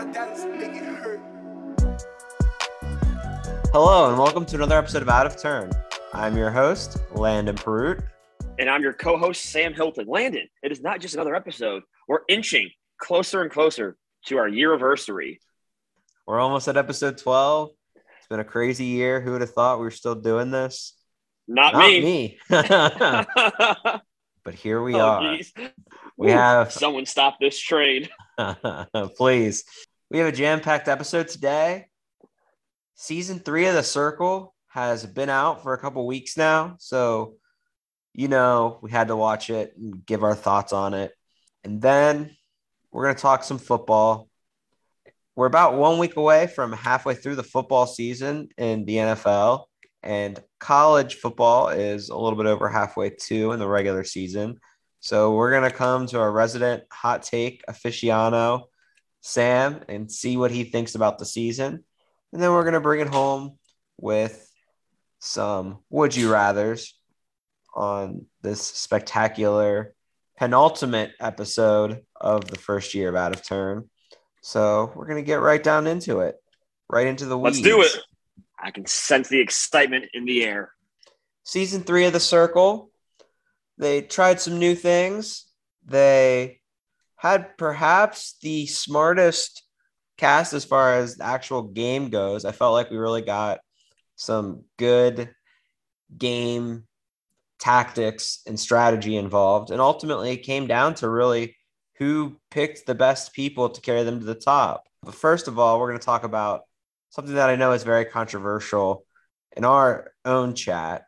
my dollars make it hurt. Hello, and welcome to another episode of Out of Turn. I'm your host, Landon Perut. And I'm your co host, Sam Hilton. Landon, it is not just another episode. We're inching closer and closer to our year anniversary. We're almost at episode 12. It's been a crazy year. Who would have thought we were still doing this? Not, Not me. me. but here we Oh, are. geez. We Woo. have, someone stop this train. please. We have a jam packed episode today. Season three of The Circle has been out for a couple weeks now. So, you know, we had to watch it and give our thoughts on it. And then we're going to talk some football. We're about one week away from halfway through the football season in the NFL, and college football is a little bit over halfway too in the regular season. So we're going to come to our resident hot take aficionado, Sam, and see what he thinks about the season. And then we're going to bring it home with some would you rathers on this spectacular penultimate episode of the first year of Out of Turn. So we're going to get right down into it, right into the weeds. Let's do it. I can sense the excitement in the air. season three of the circle they tried some new things they had perhaps the smartest cast as far as the actual game goes. I felt like we really got some good game tactics and strategy involved. And ultimately it came down to really who picked the best people to carry them to the top. But first of all we're going to talk about something that i know is very controversial in our own chat.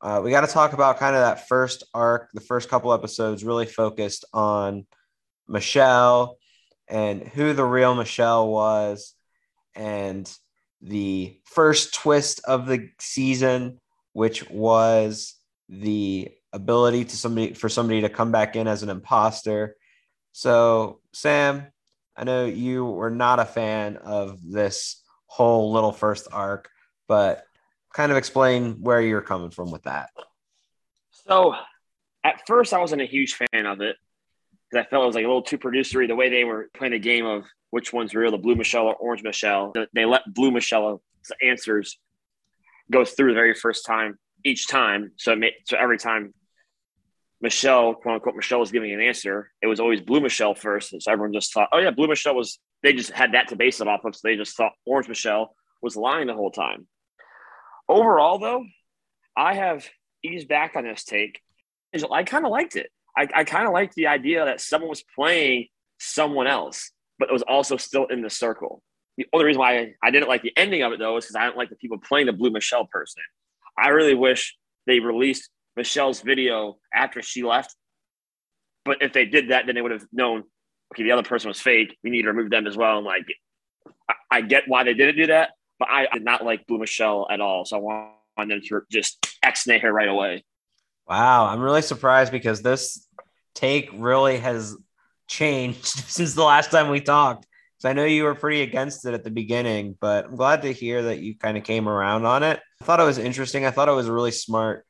Uh, we got to talk about kind of that first arc. The first couple episodes really focused on Michelle and who the real Michelle was, and the first twist of the season, which was the ability to somebody for somebody to come back in as an imposter. So, Sam, I know you were not a fan of this whole little first arc, but kind of explain where you're coming from with that. So, at first, I wasn't a huge fan of it because I felt it was like a little too producery the way they were playing the game of which one's real, the blue Michelle or orange Michelle. They let blue Michelle's answers go through the very first time each time. So, it made, so every time Michelle, quote unquote, Michelle was giving an answer, it was always blue Michelle first. So everyone just thought, oh, yeah, blue Michelle was, they just had that to base it off of. So they just thought orange Michelle was lying the whole time. Overall, though, I have eased back on this take. I kind of liked it. I, I kind of liked the idea that someone was playing someone else, but it was also still in the circle. The only reason why I, I didn't like the ending of it, though, is because I don't like the people playing the Blue Michelle person. I really wish they released Michelle's video after she left. But if they did that, then they would have known, okay, the other person was fake. We need to remove them as well. And like, I, I get why they didn't do that, but I did not like Blue Michelle at all. So I wanted them to just X-nay her right away. Wow, I'm really surprised because this take really has changed since the last time we talked. So I know you were pretty against it at the beginning, but I'm glad to hear that you kind of came around on it. I thought it was interesting. I thought it was a really smart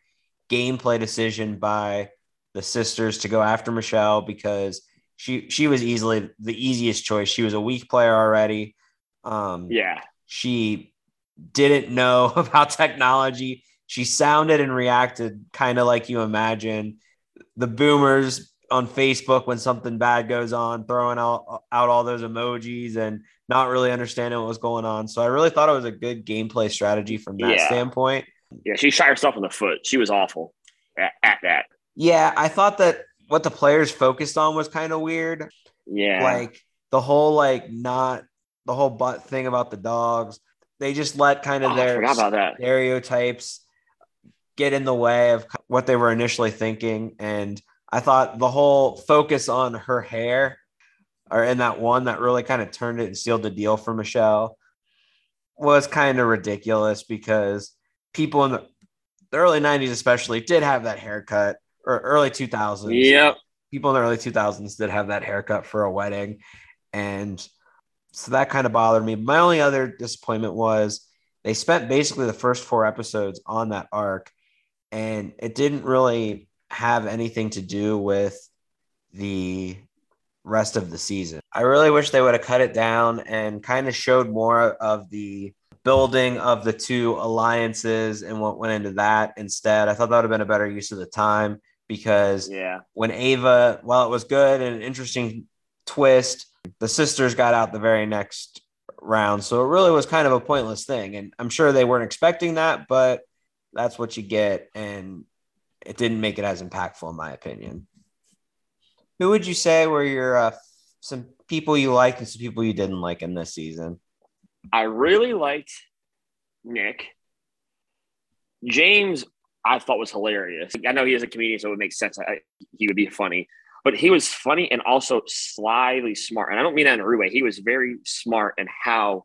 gameplay decision by the sisters to go after Michelle because she she was easily the easiest choice. She was a weak player already. Um, Yeah. she didn't know about technology. She sounded and reacted kind of like you imagine the boomers on Facebook when something bad goes on, throwing out, out all those emojis and not really understanding what was going on. So I really thought it was a good gameplay strategy from that Yeah. standpoint. Yeah. She shot herself in the foot. She was awful at, at that. Yeah, I thought that what the players focused on was kind of weird. Yeah. like the whole like not the whole butt thing about the dogs. They just let kind of Oh, their stereotypes get in the way of what they were initially thinking. And I thought the whole focus on her hair or in that one that really kind of turned it and sealed the deal for Michelle was kind of ridiculous because people in the, the early 90s especially did have that haircut or early 2000s Yep. people in the early 2000s did have that haircut for a wedding and so that kind of bothered me my only other disappointment was they spent basically the first four episodes on that arc and it didn't really have anything to do with the rest of the season. I really wish they would have cut it down and kind of showed more of the building of the two alliances and what went into that instead. I thought that would have been a better use of the time because Yeah. when Ava, while it was good and an interesting twist, the sisters got out the very next round. So it really was kind of a pointless thing. And I'm sure they weren't expecting that, but that's what you get. And it didn't make it as impactful, in my opinion. Who would you say were your uh, some people you liked and some people you didn't like in this season? I really liked Nick. James, I thought was hilarious. I know he is a comedian, so it would make sense. I, he would be funny, but he was funny and also slyly smart. And I don't mean that in a rude way. He was very smart in how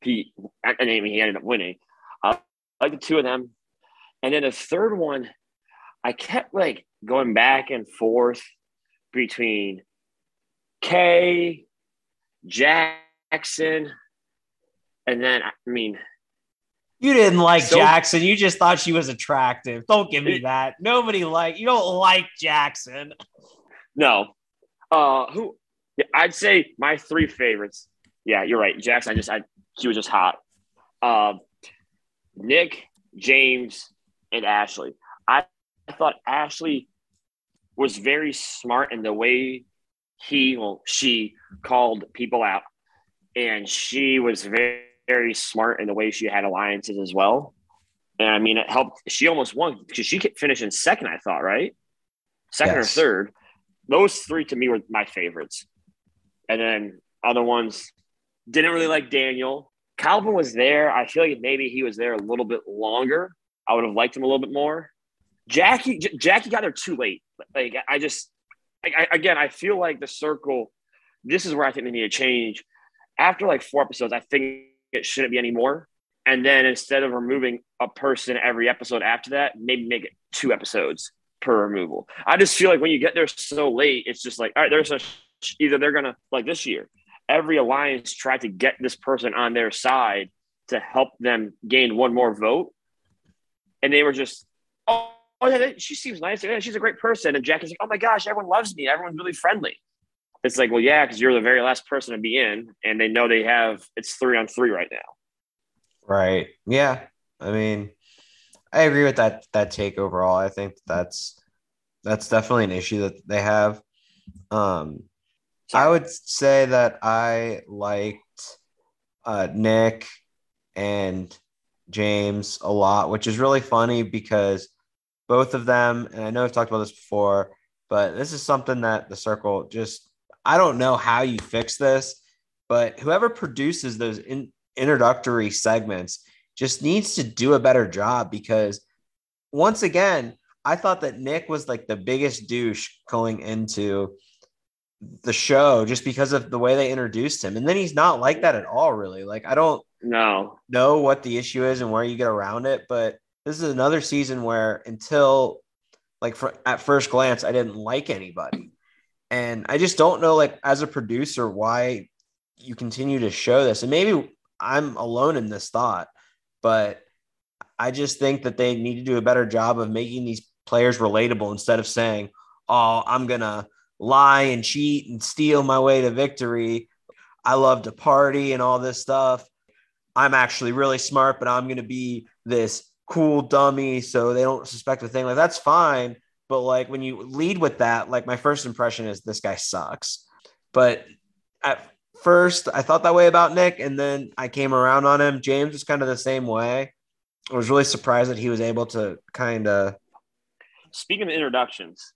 he, I mean, he ended up winning. I like the two of them. And then the third one, I kept like going back and forth between Kai, Jackson, and then I mean, You didn't like So- Jackson. You just thought she was attractive. Don't give me that. Nobody like you don't like Jackson. no, uh, who? Yeah, I'd say my three favorites. Yeah, you're right. Jackson, I just, I she was just hot. Um, Nick, James, and Ashley. I, I thought Ashley was very smart in the way he, well, she called people out, and she was very, very smart in the way she had alliances as well. And I mean, it helped. She almost won because she kept finishing second. I thought, right, second Yes. or third. Those three to me were my favorites, and then other ones didn't really like Daniel. Calvin was there. I feel like maybe he was there a little bit longer. I would have liked him a little bit more. Jackie, J- Jackie got there too late. Like I just, I, I, again, I feel like the circle. This is where I think they need to change. After like four episodes, I think it shouldn't be any more. And then instead of removing a person every episode after that, maybe make it two episodes per removal. I just feel like when you get there so late, it's just like, all right, there's a either they're gonna like this year, every alliance tried to get this person on their side to help them gain one more vote, and they were just, oh, oh yeah, she seems nice. Yeah, she's a great person. And Jack is like, oh my gosh, everyone loves me. Everyone's really friendly. It's like, well, yeah, because you're the very last person to be in, and they know they have it's three on three right now. Right. Yeah. I mean, I agree with that that take overall. I think that's that's definitely an issue that they have. Um I would say that I liked uh Nick and James a lot, which is really funny because both of them, and I know I've talked about this before, but this is something that the circle just I don't know how you fix this, but whoever produces those in, introductory segments just needs to do a better job because once again, I thought that Nick was like the biggest douche going into the show just because of the way they introduced him. And then he's not like that at all, really. Like, I don't No, know what the issue is and where you get around it, but this is another season where until like for, at first glance, I didn't like anybody. And I just don't know, like, as a producer, why you continue to show this. And maybe I'm alone in this thought, but I just think that they need to do a better job of making these players relatable instead of saying, oh, I'm to lie and cheat and steal my way to victory. I love to party and all this stuff. I'm actually really smart, but I'm going to be this cool dummy so they don't suspect a thing. Like, that's fine. But like when you lead with that, like my first impression is this guy sucks. But at first, I thought that way about Nick, and then I came around on him. James was kind of the same way. I was really surprised that he was able to kind of. speaking of introductions,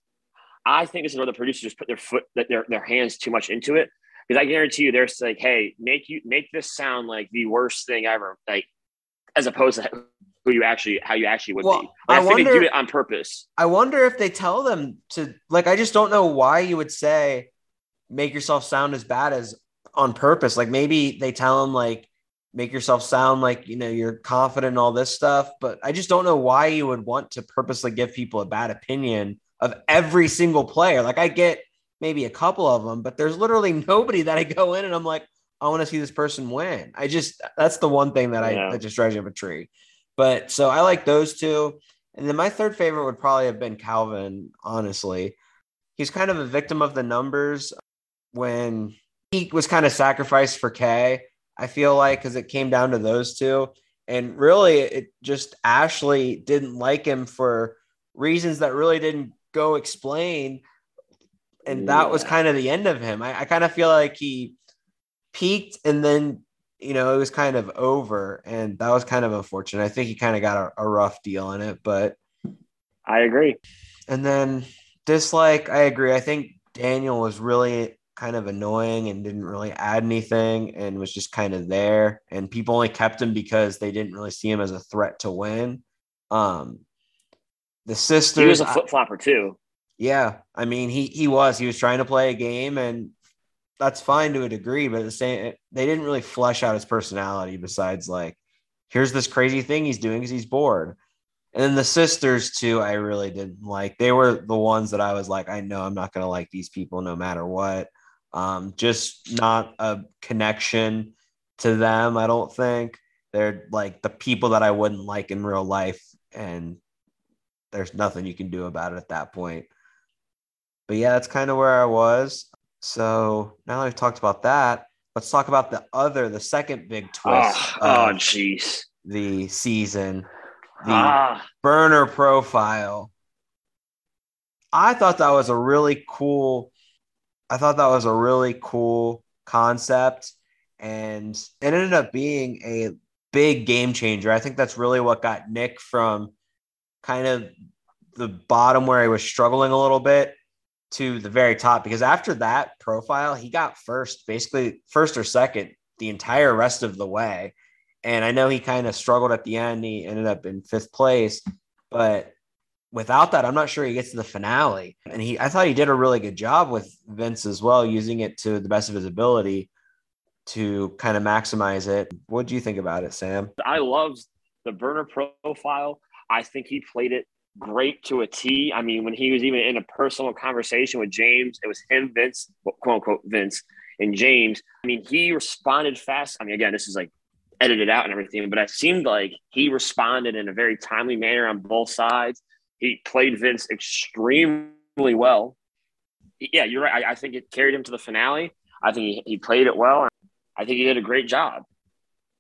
I think this is where the producers put their foot that their their hands too much into it. Because I guarantee you, they're like, hey, make you make this sound like the worst thing ever, like as opposed to who you actually how you actually would Well, be. Like, I, I think they do wonder- it on purpose. I wonder if they tell them to like. I just don't know why you would say make yourself sound as bad as on purpose. Like maybe they tell them like make yourself sound like you know you're confident and all this stuff. But I just don't know why you would want to purposely give people a bad opinion of every single player. Like I get maybe a couple of them, but there's literally nobody that I go in and I'm like, I want to see this person win. I just that's the one thing that I Yeah. that just drives you up a tree. But so I like those two. And then my third favorite would probably have been Calvin, honestly. He's kind of a victim of the numbers. when he was kind of sacrificed for Kai. I feel like because it came down to those two, and really, it just Ashley didn't like him for reasons that really didn't go explain, and that was kind of the end of him. I, I kind of feel like he peaked and then you know it was kind of over, and that was kind of unfortunate. I think he kind of got a, a rough deal in it, but I agree. and then dislike, I agree. I think Daniel was really kind of annoying and didn't really add anything and was just kind of there. And people only kept him because they didn't really see him as a threat to win. Um, the sisters, He was a flip flopper too. Yeah, I mean he he was he was trying to play a game and that's fine to a degree, but the same they didn't really flesh out his personality besides like here's this crazy thing he's doing because he's bored. And then the sisters too, I really didn't like. They were the ones that I was like, I know I'm not gonna like these people no matter what. Um, just not a connection to them, I don't think. They're like the people that I wouldn't like in real life, and there's nothing you can do about it at that point. But yeah, that's kind of where I was. So now that we've talked about that, let's talk about the other, the second big twist Oh, oh, jeez. the season, the Ah, burner profile. I thought that was a really cool. I thought that was a really cool concept, and it ended up being a big game changer. I think that's really what got Nick from kind of the bottom where he was struggling a little bit to the very top because after that profile he got first basically first or second the entire rest of the way. And i know he kind of struggled at the end. He ended up in fifth place but without that i'm not sure he gets to the finale. And he i thought he did a really good job with vince as well using it to the best of his ability to kind of maximize it. What do you think about it sam? I loved the burner profile. I think he played it great to a T. I mean, when he was even in a personal conversation with James, it was him, Vince, quote unquote, Vince, and James. I mean, he responded fast. I mean, again, this is like edited out and everything, but it seemed like he responded in a very timely manner on both sides. He played Vince extremely well. Yeah, you're right. I, I think it carried him to the finale. I think he, he played it well. I think he did a great job.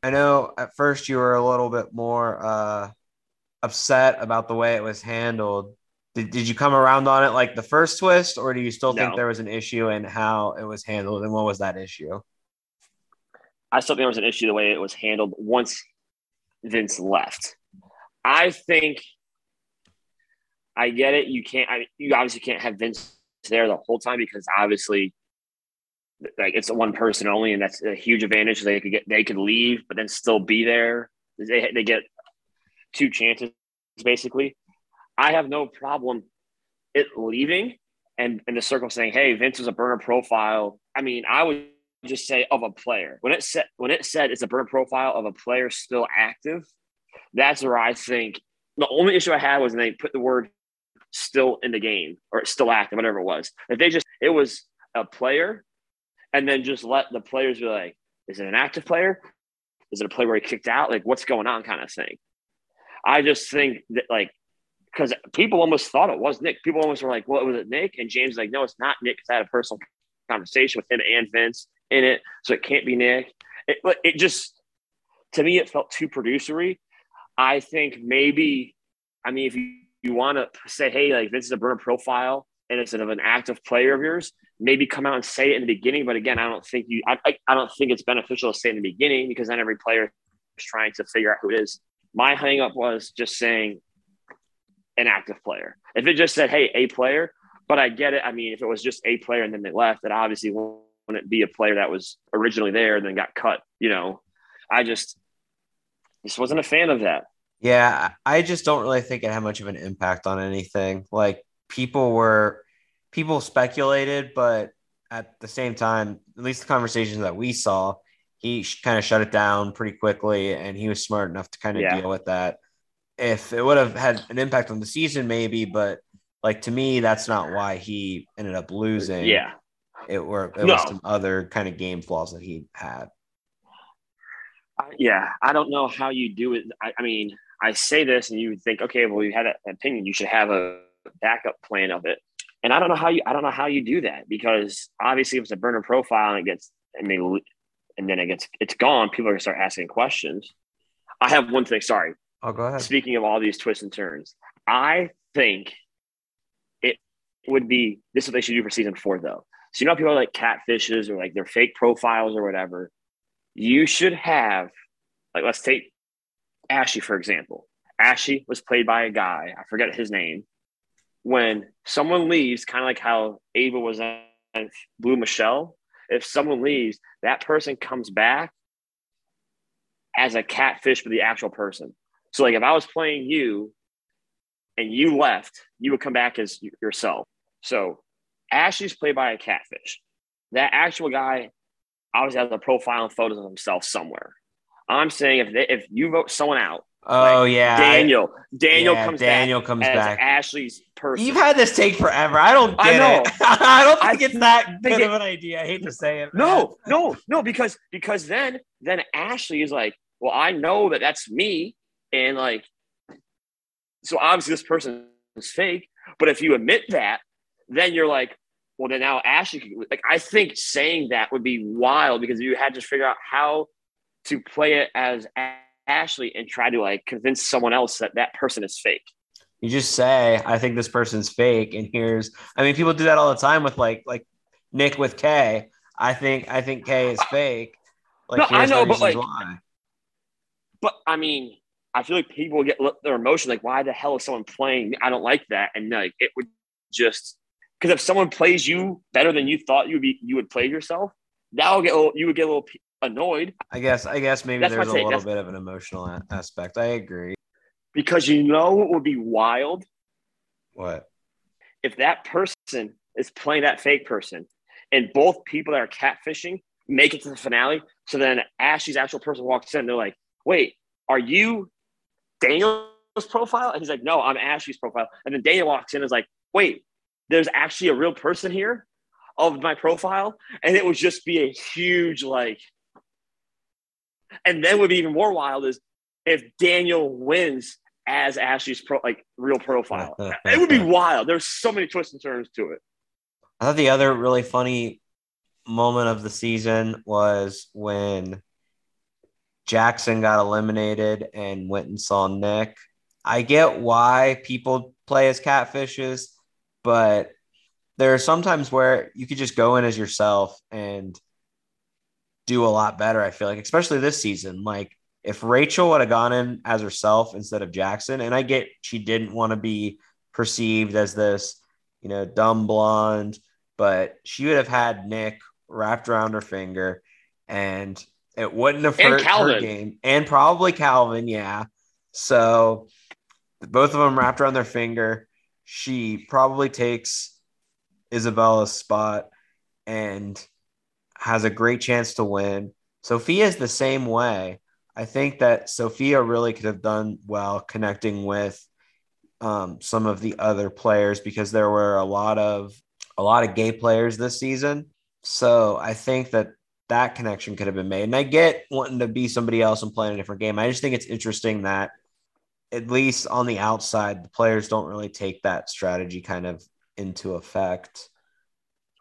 I know at first you were a little bit more uh, upset about the way it was handled. Did, did you come around on it like the first twist, or do you still think there was an issue in how it was handled? And what was that issue? I still think there was an issue the way it was handled once Vince left. I think I get it. You can't. I, you obviously can't have Vince there the whole time because obviously, like it's one person only, and that's a huge advantage. They could get they could leave, but then still be there. They they get two chances basically. I have no problem it leaving and in the circle saying, "Hey, Vince is a burner profile." I mean, I would just say of a player. When it said when it said it's a burner profile of a player still active, that's where I think the only issue I had was they put the word still in the game or still active, whatever it was. If they just it was a player and then just let the players be like, is it an active player? Is it a player where he kicked out? Like what's going on kind of thing. I just think that like because people almost thought it was Nick. People almost were like, well, was it Nick? And James like, no, it's not Nick because I had a personal conversation with him and Vince in it. So it can't be Nick. It, but it just, to me, it felt too producery. I think maybe, I mean, if you, you want to say, hey, like Vince is a burner profile and it's of an active player of yours, maybe come out and say it in the beginning. But again, I don't think you, I, I, I don't think it's beneficial to say in the beginning because then every player is trying to figure out who it is. My hang up was just saying an active player. If it just said, hey, a player, but I get it. I mean, if it was just a player and then they left, that obviously wouldn't be a player that was originally there and then got cut. You know, I just just wasn't a fan of that. Yeah, I just don't really think it had much of an impact on anything. Like people were, people speculated, but at the same time, at least the conversations that we saw, he kind of shut it down pretty quickly, and he was smart enough to kind of Yeah. deal with that. If it would have had an impact on the season, maybe, but like to me, that's not why he ended up losing. Yeah. it were it No. was some other kind of game flaws that he had. I- Yeah. I don't know how you do it. I, I mean, I say this and you would think, okay, well, you had an opinion. You should have a backup plan of it. And I don't know how you I don't know how you do that because obviously if it's a burner profile and it gets and they and then it gets it's gone, people are gonna start asking questions. I have one thing. Sorry. Oh, go ahead. Speaking of all these twists and turns, I think it would be this is what they should do for season four, though. So you know, people are like catfishes or like their fake profiles or whatever. You should have, like, let's take Ashy for example. Ashy was played by a guy I forget his name. When someone leaves, kind of like how Ava was on Blue Michelle, if someone leaves, that person comes back as a catfish for the actual person. So, like, if I was playing you and you left, you would come back as yourself. So, Ashley's played by a catfish. That actual guy obviously has a profile and photos of himself somewhere. I'm saying if they, if you vote someone out, Oh like yeah, Daniel. Daniel Yeah, comes Daniel back comes back. Ashley's person. You've had this take forever. I don't I know. it. I don't I think it's that think good it- of an idea. I hate to say it. no, no, no, because because then then Ashley is like, well, I know that that's me, and like, so obviously this person is fake. But if you admit that, then you're like, well, then now Ashley, can, like, I think saying that would be wild because you had to figure out how to play it as Ashley and try to like convince someone else that that person is fake. You just say, "I think this person's fake," and here's. I mean, people do that all the time with like like Nick with K. I think I think K is fake. Like, No, I know, but, like, why. But I mean, I feel like people get their emotion like, why the hell is someone playing? I don't like that, and like it would just because if someone plays you better than you thought you would be, you would play yourself. That'll get a little, you would get a little annoyed I guess I guess maybe That's there's a little That's- bit of an emotional aspect. I agree. because you know what would be wild What? if that person is playing that fake person, and both people that are catfishing make it to the finale. So then Ashley's actual person walks in, they're like, "Wait, are you Daniel's profile?" And he's like, "No, I'm Ashley's profile." And then Daniel walks in and is like, "Wait, there's actually a real person here of my profile," and it would just be a huge like. And then would be even more wild is if Daniel wins as Ashley's pro like real profile. it would be wild. There's so many twists and turns to it. I thought the other really funny moment of the season was when Jackson got eliminated and went and saw Nick. I get why people play as catfishes, but there are sometimes where you could just go in as yourself and do a lot better. I feel like, especially this season. Like, if Rachel would have gone in as herself instead of Jackson, and I get she didn't want to be perceived as this, you know, dumb blonde, but she would have had Nick wrapped around her finger and it wouldn't have hurt her game. And probably Calvin, yeah. So both of them wrapped around their finger. She probably takes Isabella's spot and has a great chance to win. Sophia is the same way. I think that Sophia really could have done well connecting with um, some of the other players because there were a lot of a lot of gay players this season. So I think that that connection could have been made. And I get wanting to be somebody else and playing a different game. I just think it's interesting that at least on the outside, the players don't really take that strategy kind of into effect.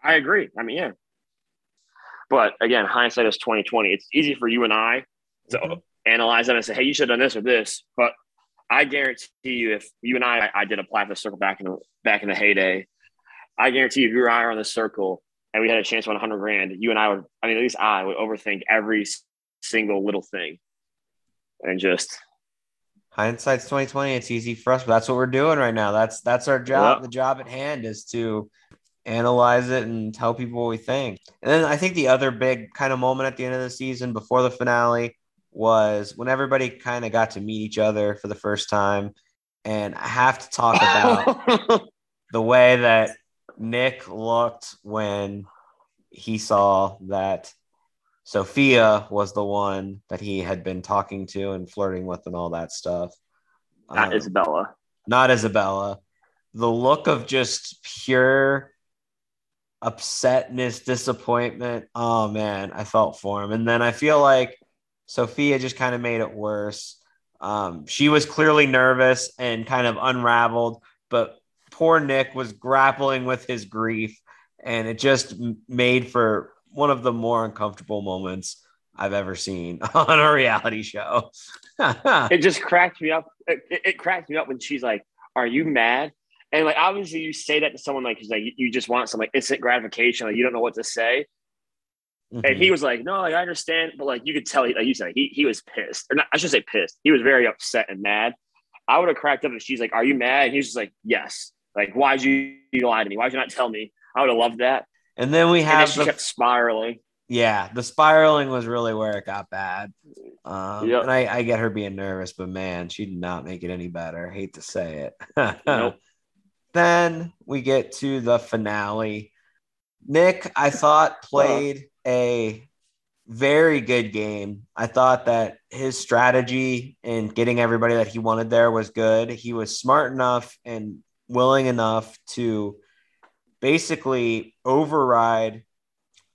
I agree. I mean, yeah. But again, hindsight is twenty twenty. It's easy for you and I to Mhm. analyze that and say, "Hey, you should have done this or this." But I guarantee you, if you and I, I did apply for the circle back in the back in the heyday, I guarantee you, if you or I are on the circle and we had a chance to win hundred grand, you and I would. I mean, at least I would overthink every single little thing, and just Hindsight's 2020. It's easy for us, but that's what we're doing right now. That's that's our job. Yeah. The job at hand is to analyze it and tell people what we think. And then I think the other big kind of moment at the end of the season before the finale was when everybody kind of got to meet each other for the first time. And I have to talk about the way that Nick looked when he saw that Sophia was the one that he had been talking to and flirting with and all that stuff. not Um, Isabella. not Isabella. The look of just pure upsetness, disappointment. Oh man, I felt for him. And then I feel like Sophia just kind of made it worse. Um, she was clearly nervous and kind of unraveled, but poor Nick was grappling with his grief, and it just made for one of the more uncomfortable moments I've ever seen on a reality show. it just cracked me up. It, it, cracked me up when she's like, "Are you mad?" And like, obviously, you say that to someone like, he's like you just want some like instant gratification, like you don't know what to say. Mm-hmm. And he was like, "No, like I understand, but like you could tell, like you said, he he was pissed, or not, I should say pissed. He was very upset and mad. I would have cracked up if she's like, "Are you mad?" And he's just like, "Yes." Like, why'd you, you lie to me? Why'd you not tell me? I would have loved that. And then we have and then she kept spiraling. Yeah, the spiraling was really where it got bad. Um, yep. And I, I, get her being nervous, but man, she did not make it any better. I hate to say it. nope. Then we get to the finale. Nick, I thought, played a very good game. I thought that his strategy in getting everybody that he wanted there was good. He was smart enough and willing enough to basically override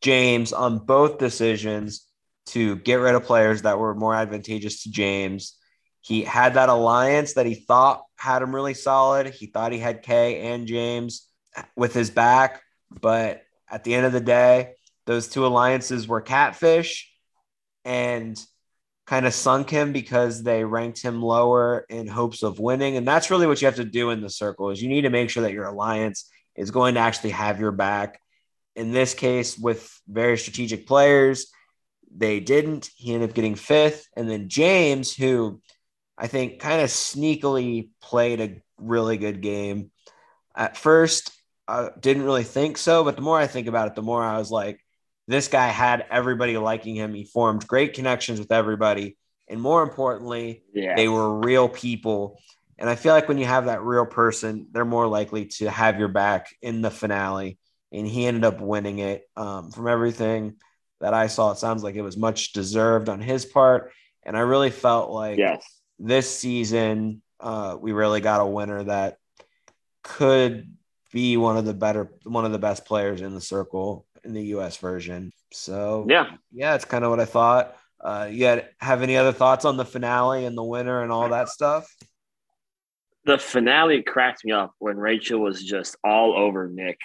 James on both decisions to get rid of players that were more advantageous to James. He had that alliance that he thought had him really solid. He thought he had Kai and James with his back, but at the end of the day, those two alliances were catfish and kind of sunk him because they ranked him lower in hopes of winning. And that's really what you have to do in the circle is you need to make sure that your alliance is going to actually have your back in this case, with very strategic players, they didn't. He ended up getting fifth. And then James, who I think kind of sneakily played a really good game. At first, I didn't really think so, but the more I think about it, the more I was like, this guy had everybody liking him. He formed great connections with everybody. And more importantly, yeah. they were real people. And I feel like when you have that real person, they're more likely to have your back in the finale and he ended up winning it. Um, from everything that I saw, it sounds like it was much deserved on his part, and I really felt like yes. This season uh, we really got a winner that could be one of the better, one of the best players in the circle in the U.S. version. So yeah, yeah, it's kind of what I thought. Uh, you had, have any other thoughts on the finale and the winner and all that stuff? The finale cracked me up when Rachel was just all over Nick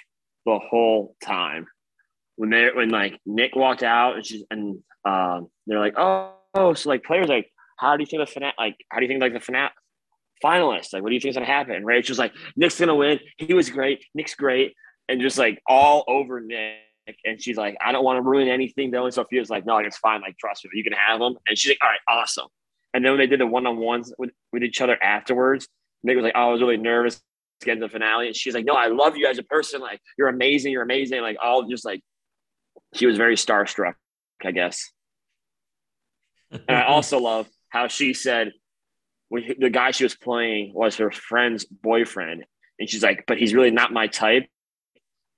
the whole time. When they when like Nick walked out and she's and um, they're like, oh, oh, so like players like, how do you think the finale? Like, how do you think like the finale? finalists. Like, what do you think is gonna happen? And Rachel's like, Nick's gonna win. He was great. Nick's great, and just like all over Nick. And she's like, I don't want to ruin anything though. And Sophia's like, No, it's fine. Like, trust me, you can have them. And she's like, All right, awesome. And then when they did the one on ones with, with each other afterwards, Nick was like, oh, I was really nervous get into the finale. And she's like, No, I love you as a person. Like, you're amazing. You're amazing. Like, all just like, she was very starstruck, I guess. and I also love how she said when the guy she was playing was her friend's boyfriend. And she's like, But he's really not my type.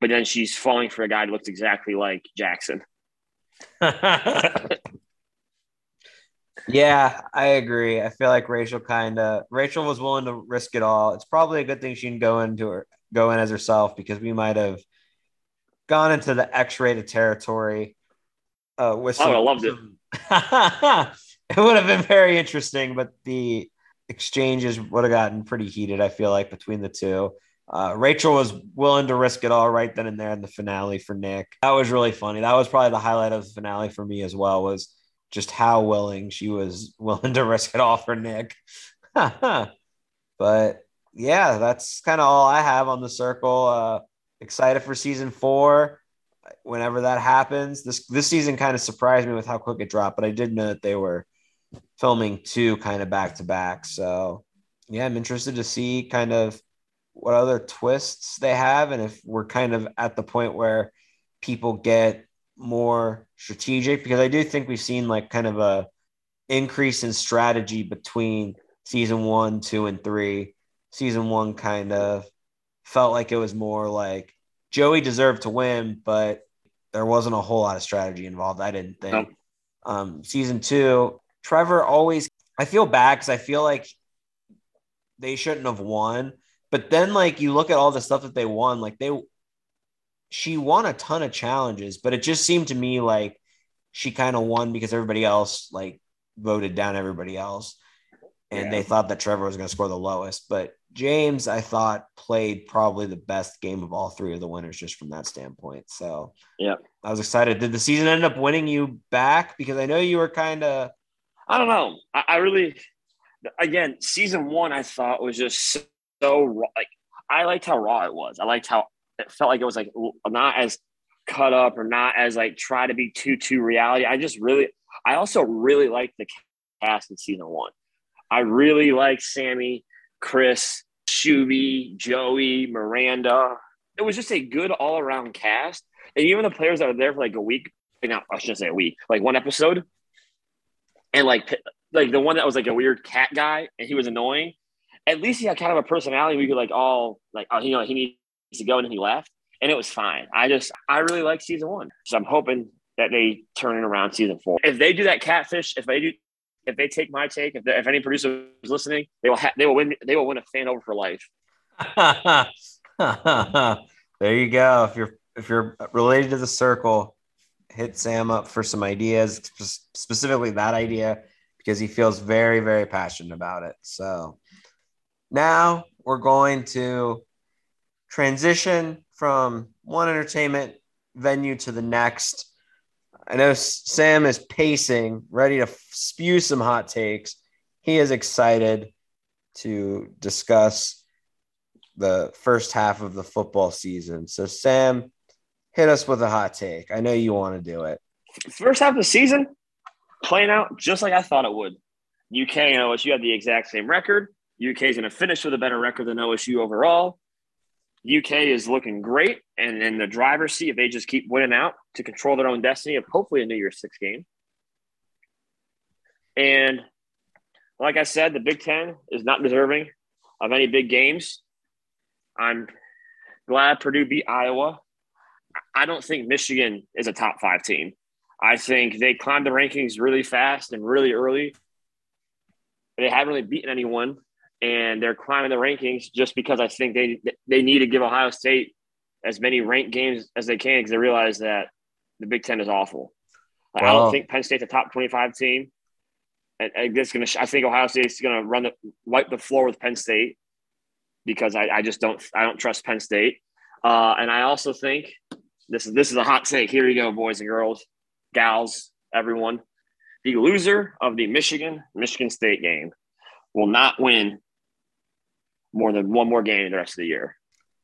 But then she's falling for a guy that looks exactly like Jackson. Yeah, I agree. I feel like Rachel kind of Rachel was willing to risk it all. It's probably a good thing she didn't go into her go in as herself because we might have gone into the X-rated territory. Uh, with some, I loved some... it. it would have been very interesting, but the exchanges would have gotten pretty heated. I feel like between the two. Uh, Rachel was willing to risk it all right then and there in the finale for Nick. That was really funny. That was probably the highlight of the finale for me as well. Was just how willing she was willing to risk it all for Nick. but yeah, that's kind of all I have on the circle. Uh, excited for season four. Whenever that happens, this this season kind of surprised me with how quick it dropped, but I did know that they were filming two kind of back to back. So yeah, I'm interested to see kind of what other twists they have, and if we're kind of at the point where people get more strategic because I do think we've seen like kind of a increase in strategy between season one, two, and three. Season one kind of felt like it was more like Joey deserved to win, but there wasn't a whole lot of strategy involved. I didn't think. Nope. Um, season two, Trevor always. I feel bad because I feel like they shouldn't have won. But then, like you look at all the stuff that they won, like they she won a ton of challenges, but it just seemed to me like she kind of won because everybody else like voted down everybody else. And yeah. they thought that Trevor was going to score the lowest, but James, I thought played probably the best game of all three of the winners just from that standpoint. So yeah, I was excited. Did the season end up winning you back? Because I know you were kind of. I don't know. I, I, really, again, season one I thought was just so raw. Like I liked how raw it was. I liked how it felt like it was like not as cut up or not as like try to be too too reality. I just really, I also really liked the cast in season one. I really like Sammy, Chris, Shuby, Joey, Miranda. It was just a good all around cast. And even the players that were there for like a week, not I shouldn't say a week, like one episode, and like like the one that was like a weird cat guy and he was annoying. At least he had kind of a personality. We could like all like oh, you know he needs to go and he left, and it was fine. I just I really like season one, so I'm hoping that they turn it around season four. If they do that catfish, if they do if they take my take, if, if any producer is listening, they will ha- they will win they will win a fan over for life. there you go. If you're if you're related to the circle, hit Sam up for some ideas, specifically that idea, because he feels very very passionate about it. So now we're going to transition from one entertainment venue to the next I know Sam is pacing, ready to spew some hot takes. He is excited to discuss the first half of the football season. So, Sam, hit us with a hot take. I know you want to do it. First half of the season, playing out just like I thought it would. UK and OSU had the exact same record. UK is going to finish with a better record than OSU overall. UK is looking great, and in the driver's seat if they just keep winning out to control their own destiny of hopefully a New Year's Six game. And like I said, the Big Ten is not deserving of any big games. I'm glad Purdue beat Iowa. I don't think Michigan is a top five team. I think they climbed the rankings really fast and really early. They haven't really beaten anyone and they're climbing the rankings just because I think they they need to give Ohio State as many ranked games as they can because they realize that the Big Ten is awful. Wow. I don't think Penn State's a top twenty-five team. I, I, gonna, I think Ohio State's going to run the wipe the floor with Penn State because I, I just don't I don't trust Penn State. Uh, and I also think this is this is a hot take. Here you go, boys and girls, gals, everyone. The loser of the Michigan Michigan State game will not win more than one more game the rest of the year.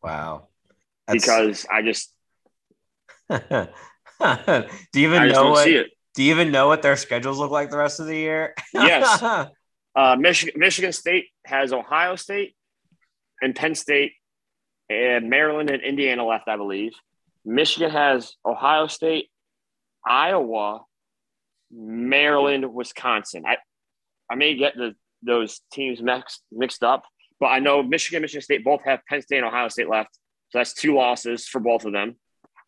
Wow. That's... Because I just do you even know what do you even know what their schedules look like the rest of the year? yes. Uh, Michigan, Michigan State has Ohio State and Penn State and Maryland and Indiana left, I believe. Michigan has Ohio State, Iowa, Maryland, Wisconsin. I, I may get the those teams mixed mixed up, but I know Michigan, Michigan State both have Penn State and Ohio State left. So that's two losses for both of them.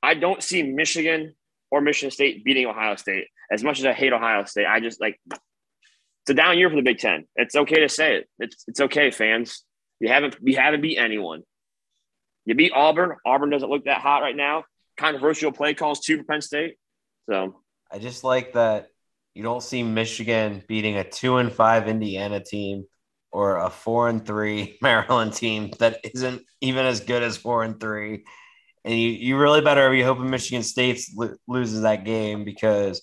I don't see Michigan or Michigan State beating Ohio State. As much as I hate Ohio State, I just like it's a down year for the Big Ten. It's okay to say it. It's it's okay, fans. You haven't you haven't beat anyone. You beat Auburn. Auburn doesn't look that hot right now. Controversial play calls too for Penn State. So I just like that you don't see Michigan beating a two and five Indiana team or a four and three Maryland team that isn't even as good as four and three. And you, you really better be hoping Michigan State lo- loses that game because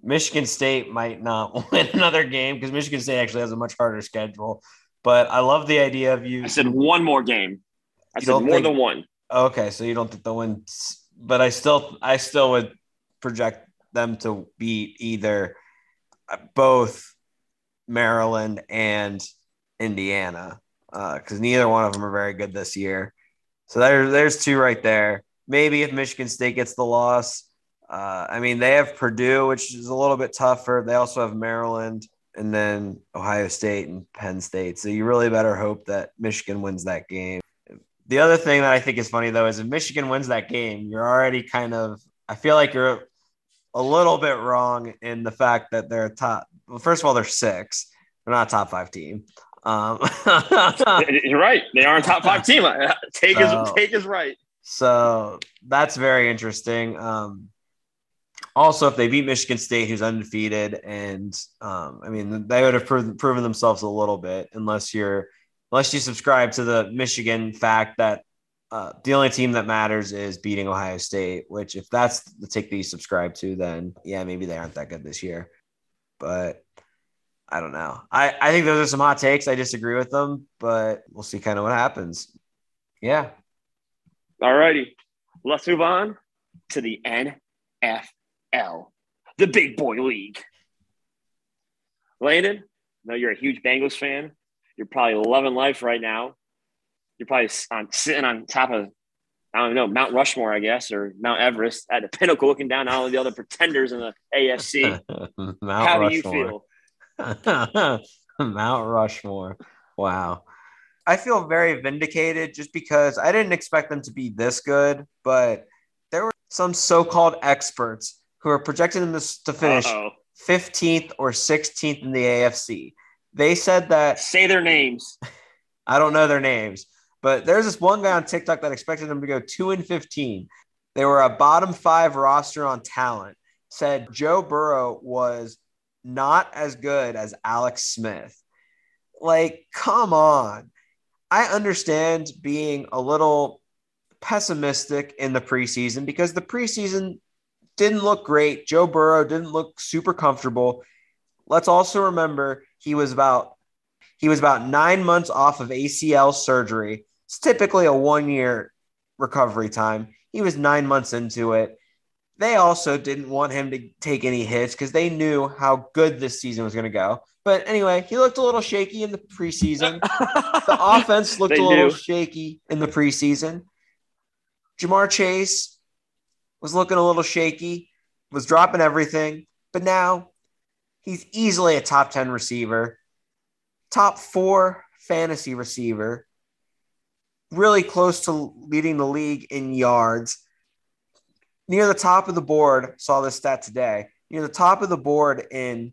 Michigan State might not win another game because Michigan State actually has a much harder schedule. But I love the idea of you. I said one more game. I said more think, than one. Okay, so you don't think the win, but I still I still would project them to beat either both Maryland and Indiana because uh, neither one of them are very good this year. So there, there's two right there. Maybe if Michigan State gets the loss, uh, I mean they have Purdue, which is a little bit tougher. They also have Maryland and then Ohio State and Penn State. So you really better hope that Michigan wins that game. The other thing that I think is funny though is if Michigan wins that game, you're already kind of I feel like you're a little bit wrong in the fact that they're top. Well, first of all, they're six. They're not a top five team. Um, You're right. They are a top five team. Take so, is take is right. So that's very interesting. Um, also, if they beat Michigan State, who's undefeated, and um, I mean, they would have proven, proven themselves a little bit, unless you're unless you subscribe to the Michigan fact that uh, the only team that matters is beating Ohio State. Which, if that's the take that you subscribe to, then yeah, maybe they aren't that good this year. But I don't know. I, I think those are some hot takes. I disagree with them, but we'll see kind of what happens. Yeah. All righty. Let's move on to the NFL, the big boy league. Landon, I know you're a huge Bengals fan. You're probably loving life right now. You're probably on, sitting on top of, I don't know, Mount Rushmore, I guess, or Mount Everest at the pinnacle looking down on all the other pretenders in the AFC. How do you feel? Mount Rushmore. Wow. I feel very vindicated just because I didn't expect them to be this good, but there were some so-called experts who are projecting them to finish Uh-oh. 15th or 16th in the AFC. They said that say their names. I don't know their names, but there's this one guy on TikTok that expected them to go 2 and 15. They were a bottom 5 roster on talent. Said Joe Burrow was not as good as Alex Smith. Like, come on. I understand being a little pessimistic in the preseason because the preseason didn't look great. Joe Burrow didn't look super comfortable. Let's also remember he was about he was about 9 months off of ACL surgery. It's typically a 1 year recovery time. He was 9 months into it they also didn't want him to take any hits because they knew how good this season was going to go. But anyway, he looked a little shaky in the preseason. the offense looked they a little shaky in the preseason. Ja'Marr Chase was looking a little shaky, was dropping everything, but now he's easily a top 10 receiver, top four fantasy receiver, really close to leading the league in yards near the top of the board, saw this stat today, near the top of the board in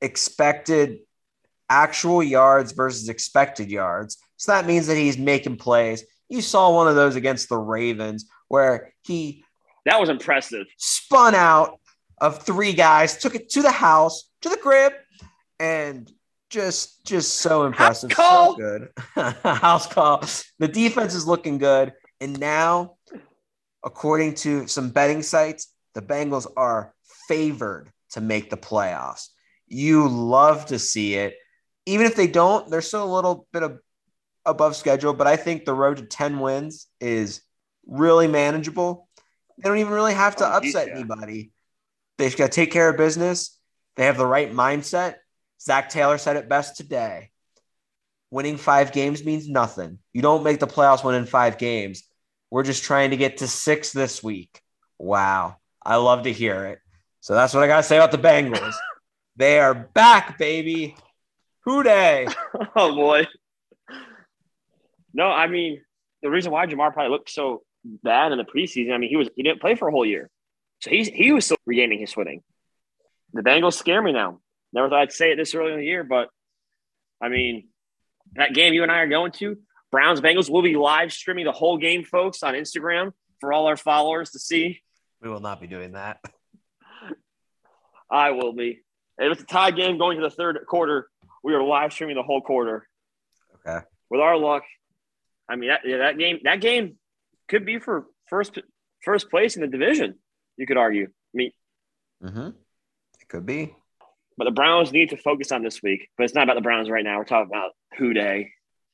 expected actual yards versus expected yards. So that means that he's making plays. You saw one of those against the Ravens where he that was impressive. Spun out of three guys, took it to the house, to the crib, and just just so impressive. So good. house call. The defense is looking good. And now according to some betting sites, the Bengals are favored to make the playoffs. You love to see it. Even if they don't, they're still a little bit of above schedule, but I think the road to 10 wins is really manageable. They don't even really have to oh, upset yeah. anybody. They just got to take care of business. They have the right mindset. Zac Taylor said it best today. Winning five games means nothing. You don't make the playoffs winning five games. We're just trying to get to six this week. Wow. I love to hear it. So that's what I got to say about the Bengals. they are back, baby. Who Dey? oh, boy. No, I mean, the reason why Ja'Marr probably looked so bad in the preseason, I mean, he was he didn't play for a whole year. So he's he was still regaining his footing. The Bengals scare me now. Never thought I'd say it this early in the year, but I mean, that game you and I are going to, Browns Bengals. We'll be live streaming the whole game, folks, on Instagram for all our followers to see. We will not be doing that. I will be. And it's a tie game going to the third quarter. We are live streaming the whole quarter. Okay. With our luck, I mean that, yeah, that game that game could be for first first place in the division. You could argue. I mean, mm-hmm. it could be. But the Browns need to focus on this week. But it's not about the Browns right now. We're talking about Who Dey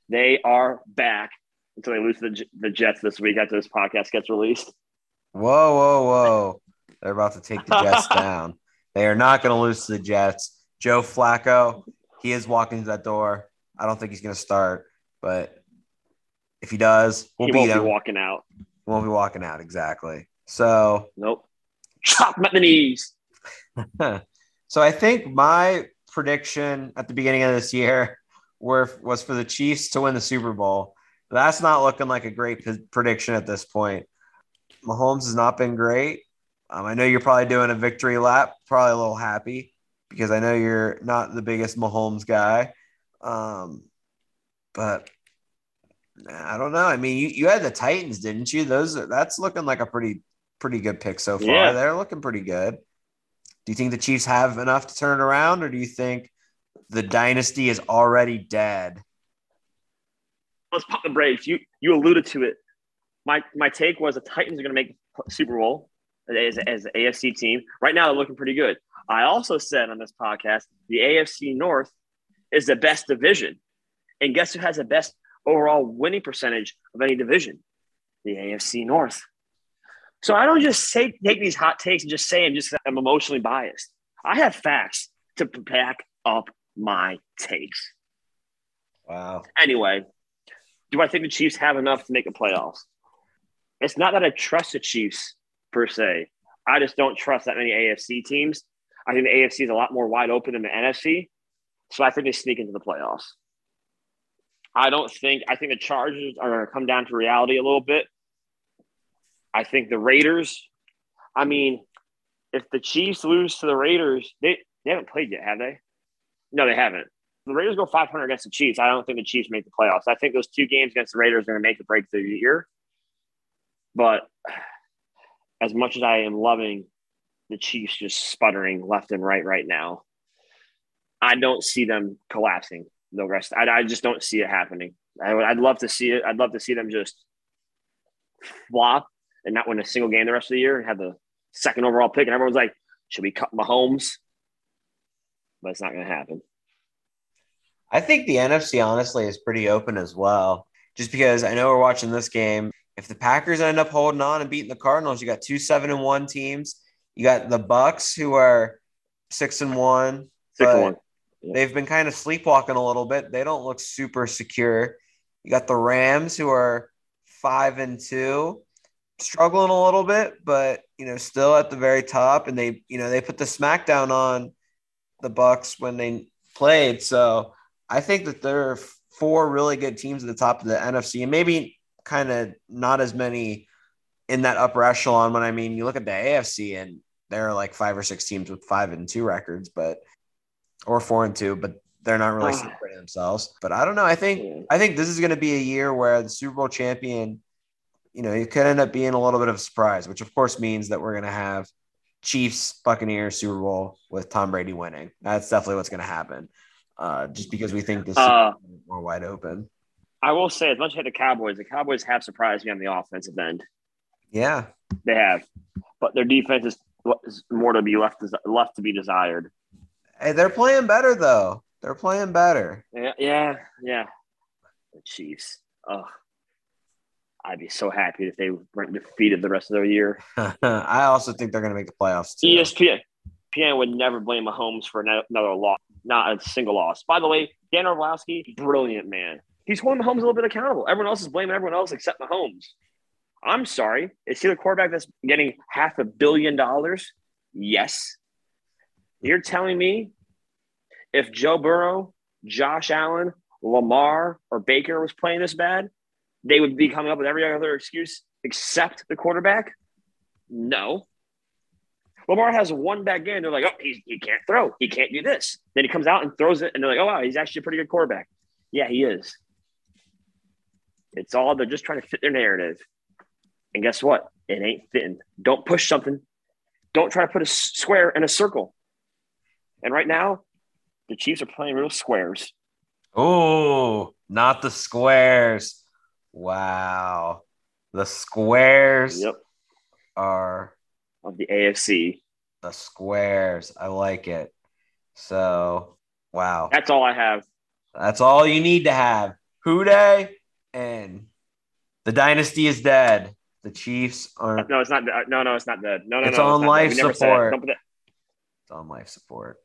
they are back until they lose the, the Jets this week after this podcast gets released. Whoa, whoa, whoa. They're about to take the Jets down. They are not going to lose to the Jets. Joe Flacco, he is walking to that door. I don't think he's going to start, but if he does, we'll he won't. Be walking out. He won't be walking out exactly. So nope. Chop him at the knees. so I think my prediction at the beginning of this year were was for the Chiefs to win the Super Bowl. That's not looking like a great p- prediction at this point. Mahomes has not been great. Um, I know you're probably doing a victory lap, probably a little happy because I know you're not the biggest Mahomes guy. Um, but I don't know. I mean, you, you had the Titans, didn't you? Those are, that's looking like a pretty pretty good pick so far. Yeah. They're looking pretty good. Do you think the Chiefs have enough to turn around, or do you think the dynasty is already dead. let's pop the brakes. You you alluded to it. My my take was the Titans are going to make Super Bowl as, as an AFC team. Right now, they're looking pretty good. I also said on this podcast the AFC North is the best division, and guess who has the best overall winning percentage of any division? The AFC North. So I don't just say take these hot takes and just say I'm just I'm emotionally biased. I have facts to back up my takes. Wow. Anyway, do I think the Chiefs have enough to make the playoffs? It's not that I trust the Chiefs per se. I just don't trust that many AFC teams. I think the AFC is a lot more wide open than the NFC. So I think they sneak into the playoffs. I don't think, I think the Chargers are going to come down to reality a little bit. I think the Raiders, I mean, if the Chiefs lose to the Raiders, they, they haven't played yet, have they? No, they haven't. The Raiders go 500 against the Chiefs. I don't think the Chiefs make the playoffs. I think those two games against the Raiders are going to make a break through the year. But as much as I am loving the Chiefs just sputtering left and right right now, I don't see them collapsing the rest. I, I just don't see it happening. I I'd love to see it. I'd love to see them just flop and not win a single game the rest of the year and have the second overall pick. And everyone's like, should we cut Mahomes? But it's not going to happen. I think the NFC honestly is pretty open as well. Just because I know we're watching this game. If the Packers end up holding on and beating the Cardinals, you got two seven and one teams. You got the Bucks who are six and one. Six and one. Yeah. They've been kind of sleepwalking a little bit. They don't look super secure. You got the Rams who are five and two, struggling a little bit, but you know, still at the very top. And they, you know, they put the smackdown on the Bucks when they played. So I think that there are four really good teams at the top of the NFC, and maybe kind of not as many in that upper echelon. When I mean, you look at the AFC, and there are like five or six teams with five and two records, but or four and two, but they're not really separating themselves. But I don't know. I think I think this is going to be a year where the Super Bowl champion, you know, it could end up being a little bit of a surprise, which of course means that we're going to have Chiefs Buccaneers Super Bowl with Tom Brady winning. That's definitely what's going to happen uh, just because we think this uh, is more wide open. I will say, as much as I hate the Cowboys, the Cowboys have surprised me on the offensive end. Yeah, they have, but their defense is, is more to be left left to be desired. Hey, they're playing better though. They're playing better. Yeah, yeah, yeah. The Chiefs. Oh, I'd be so happy if they weren't defeated the rest of the year. I also think they're going to make the playoffs. Too. ESPN, ESPN would never blame Mahomes for another loss not a single loss. By the way, Dan Orlovsky, brilliant man. He's holding Mahomes a little bit accountable. Everyone else is blaming everyone else except Mahomes. I'm sorry. Is he the quarterback that's getting half a billion dollars? Yes. You're telling me if Joe Burrow, Josh Allen, Lamar, or Baker was playing this bad, they would be coming up with every other excuse except the quarterback? No. Lamar has one bad game. They're like, oh, he, he can't throw. He can't do this. Then he comes out and throws it, and they're like, oh, wow, he's actually a pretty good quarterback. Yeah, he is. It's all they're just trying to fit their narrative. And guess what? It ain't fitting. Don't push something. Don't try to put a square in a circle. And right now, the Chiefs are playing real squares. Oh, not the squares. Wow. The squares yep. are of the AFC. The squares. I like it. So, wow. That's all I have. That's all you need to have. Who Dey and the dynasty is dead. The Chiefs are. No, it's not. No, no, it's not dead. No, no, it's no. On it's life support. It's on life support.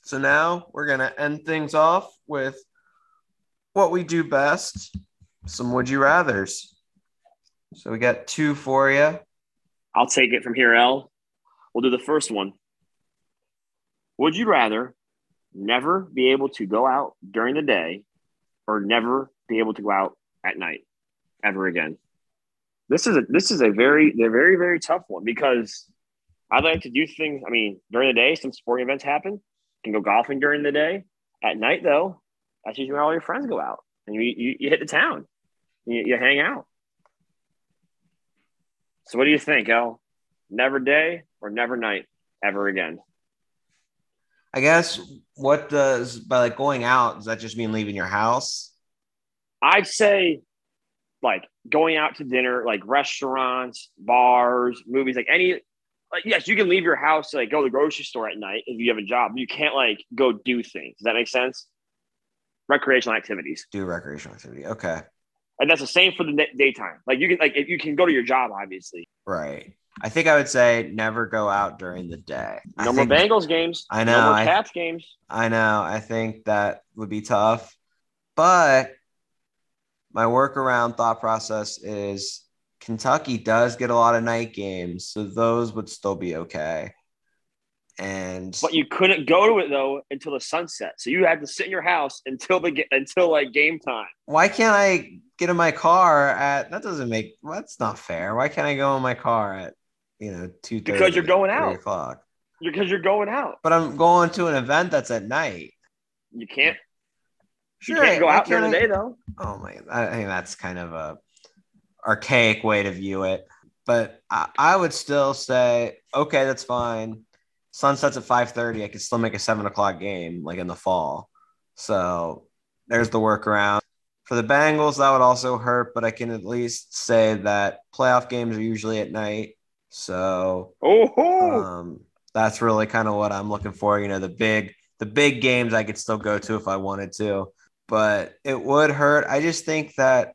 So now we're going to end things off with what we do best some would you rathers. So we got two for you. I'll take it from here, L. We'll do the first one. Would you rather never be able to go out during the day or never be able to go out at night ever again? This is a this is a very they're very very tough one because I like to do things. I mean, during the day, some sporting events happen. You can go golfing during the day. At night, though, that's usually where all your friends go out and you you, you hit the town. You, you hang out. So what do you think, El? Never day or never night ever again? I guess what does by like going out, does that just mean leaving your house? I'd say like going out to dinner, like restaurants, bars, movies, like any. Like, yes, you can leave your house to like go to the grocery store at night if you have a job. You can't like go do things. Does that make sense? Recreational activities. Do recreational activity. Okay. And that's the same for the daytime. Like you can like if you can go to your job, obviously. Right. I think I would say never go out during the day. No I more think, Bengals games. I know, No more I- Cats games. I know. I think that would be tough. But my workaround thought process is Kentucky does get a lot of night games, so those would still be okay. And But you couldn't go to it though until the sunset. So you had to sit in your house until the until like game time. why can't I get in my car at that doesn't make that's not fair. Why can't I go in my car at you know two Because you're going out. o'clock? Because you're going out. But I'm going to an event that's at night. You can't Sure, you can't go why out during the day though. Oh my! I think that's kind of a archaic way to view it, but I, I would still say, okay, that's fine. Sunsets at five thirty. I could still make a seven o'clock game, like in the fall. So there's the workaround. For the Bengals, that would also hurt, but I can at least say that playoff games are usually at night. So um, that's really kind of what I'm looking for. You know, the big the big games I could still go to if I wanted to, but it would hurt. I just think that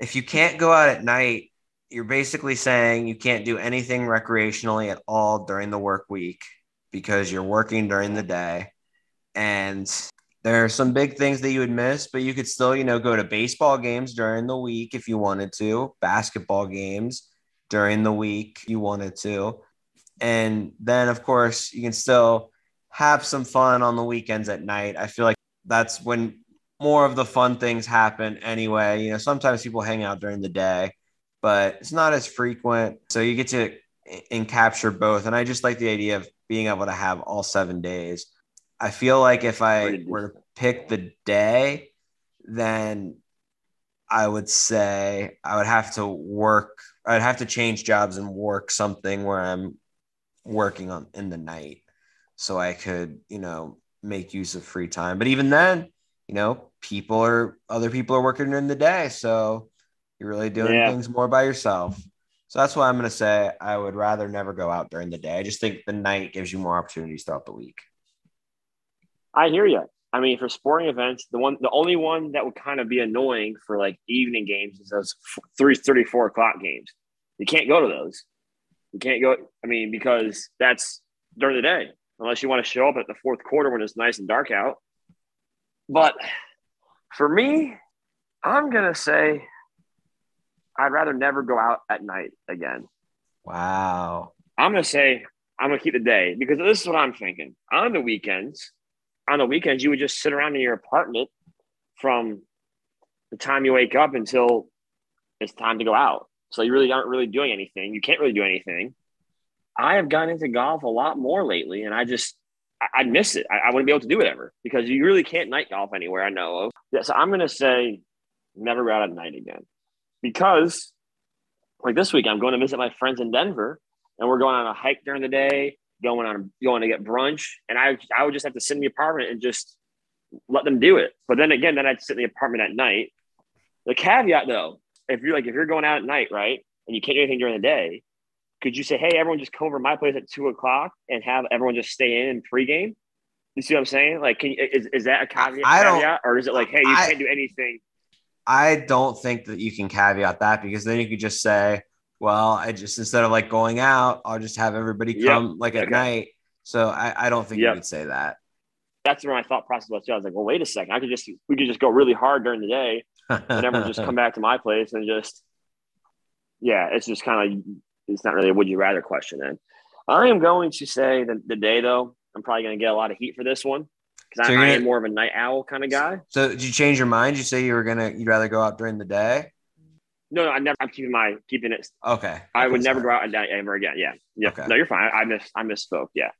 if you can't go out at night, you're basically saying you can't do anything recreationally at all during the work week because you're working during the day. And there are some big things that you would miss, but you could still, you know, go to baseball games during the week if you wanted to, basketball games during the week if you wanted to. And then, of course, you can still have some fun on the weekends at night. I feel like that's when more of the fun things happen anyway. You know, sometimes people hang out during the day, but it's not as frequent. So you get to and capture both. And I just like the idea of being able to have all seven days. I feel like if I were to pick the day, then I would say I would have to work, I'd have to change jobs and work something where I'm working on in the night so I could, you know, make use of free time. But even then, you know, people are other people are working during the day. So you're really doing Yeah. things more by yourself. So that's why I'm going to say I would rather never go out during the day. I just think the night gives you more opportunities throughout the week. I hear you. I mean, for sporting events, the one, the only one that would kind of be annoying for like evening games is those three thirty four o'clock games. You can't go to those. You can't go. I mean, because that's during the day, unless you want to show up at the fourth quarter when it's nice and dark out. But for me, I'm gonna say I'd rather never go out at night again. Wow. I'm gonna say I'm gonna keep the day because this is what I'm thinking. On the weekends, on the weekends, you would just sit around in your apartment from the time you wake up until it's time to go out. So you really aren't really doing anything. You can't really do anything. I have gotten into golf a lot more lately, and I just I, I'd miss it. I, I wouldn't be able to do it ever because you really can't night golf anywhere I know of. Yeah, so I'm gonna say never go out at night again because like this week I'm going to visit my friends in Denver and we're going on a hike during the day, going on going to get brunch, and I I would just have to sit in the apartment and just let them do it. But then again, then I'd sit in the apartment at night. The caveat though, if you're like if you're going out at night, right, and you can't do anything during the day, could you say, hey, everyone just come over to my place at two o'clock and have everyone just stay in and pregame? You see what I'm saying? Like, can you, is, is that a caveat, I don't- caveat, or is it like, hey, you I- can't do anything? I don't think that you can caveat that because then you could just say, well, I just instead of like going out, I'll just have everybody Yep. come like at Okay. night. So I, I don't think Yep. you could say that. That's where my thought process was. Too. I was like, well, wait a second, I could just we could just go really hard during the day and everyone just come back to my place and just yeah it's just kind of it's not really a would you rather question then i am going to say the, the day though i'm probably going to get a lot of heat for this one because So I, you're I am more of a night owl kind of guy So did you change your mind? You say you were gonna you'd rather go out during the day? no no i never i'm keeping my keeping it Okay. i would never go out at night ever again yeah yeah Okay. no you're fine I, I miss i misspoke yeah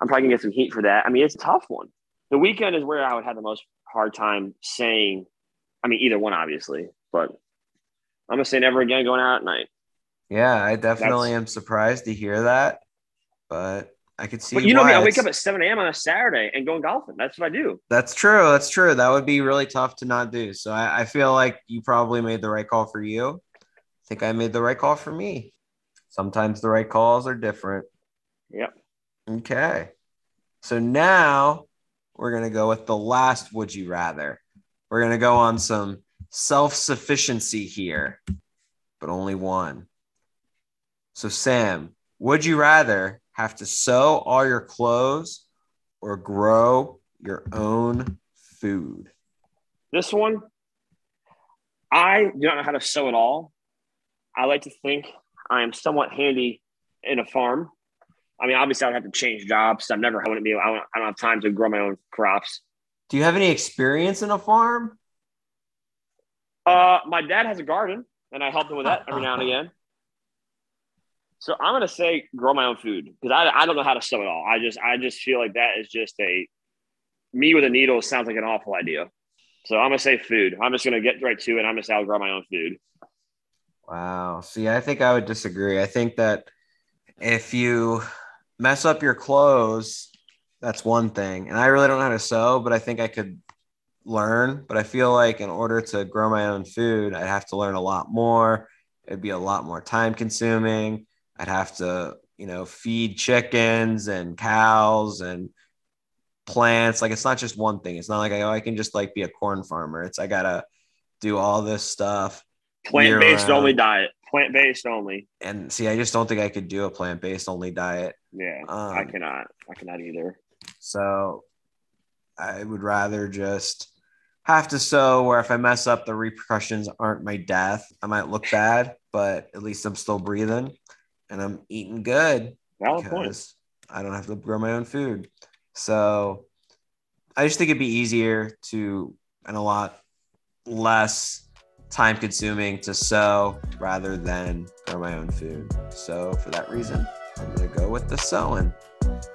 i'm probably gonna get some heat for that i mean it's a tough one the weekend is where i would have the most hard time saying i mean either one obviously but i'm gonna say never again going out at night Yeah, I definitely That's- am surprised to hear that. But I could see. But you know me, I wake up at 7 a.m. on a Saturday and go and golfing. That's what I do. That's true. That's true. That would be really tough to not do. So I, I feel like you probably made the right call for you. I think I made the right call for me. Sometimes the right calls are different. Yep. Okay. So now we're going to go with the last would you rather. We're going to go on some self sufficiency here, but only one. So, Sam, would you rather have to sew all your clothes or grow your own food? This one, I do not know how to sew at all. I like to think I am somewhat handy in a farm. I mean, obviously, I'd have to change jobs. I'm never, I wouldn't be, I don't, I don't have time to grow my own crops. Do you have any experience in a farm? Uh, my dad has a garden, and I help him with that every now and again. So I'm gonna say grow my own food because I, I don't know how to sew at all. I just I just feel like that is just a me with a needle sounds like an awful idea. So I'm gonna say food. I'm just gonna get right to it. I'm gonna say I'll grow my own food. Wow. See, I think I would disagree. I think that if you mess up your clothes, that's one thing. And I really don't know how to sew, but I think I could learn. But I feel like in order to grow my own food, I'd have to learn a lot more. It'd be a lot more time consuming. I'd have to, you know, feed chickens and cows and plants. Like it's not just one thing. It's not like oh, I can just like be a corn farmer. It's I gotta do all this stuff. Plant based only diet. Plant based only. And see, I just don't think I could do a plant based only diet. Yeah, Um, I cannot. I cannot either. So I would rather just have to sew where if I mess up, the repercussions aren't my death. I might look bad, but at least I'm still breathing and I'm eating good Valid point. because I don't have to grow my own food. So I just think it'd be easier to and a lot less time consuming to sew rather than grow my own food. So for that reason, I'm gonna go with the sewing.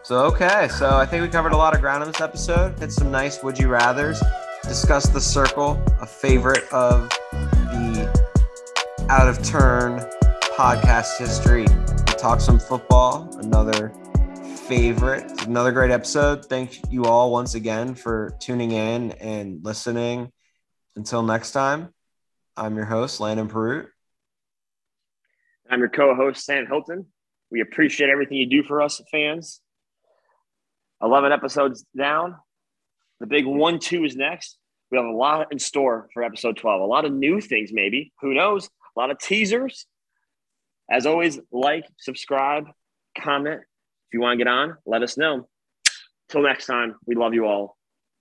So okay, so I think we covered a lot of ground in this episode. Hit some nice would you rather's. Discuss the circle, a favorite of the out of turn podcast history. We talked some football, another favorite, another great episode. Thank you all once again for tuning in and listening. Until next time, I'm your host, Landon Perut. I'm your co-host Sam Hilton. We appreciate everything you do for us fans. 11 episodes down. The big one, two is next. We have a lot in store for episode 12. A lot of new things, maybe. Who knows? A lot of teasers. As always, like, subscribe, comment. If you want to get on, let us know. Till next time, we love you all.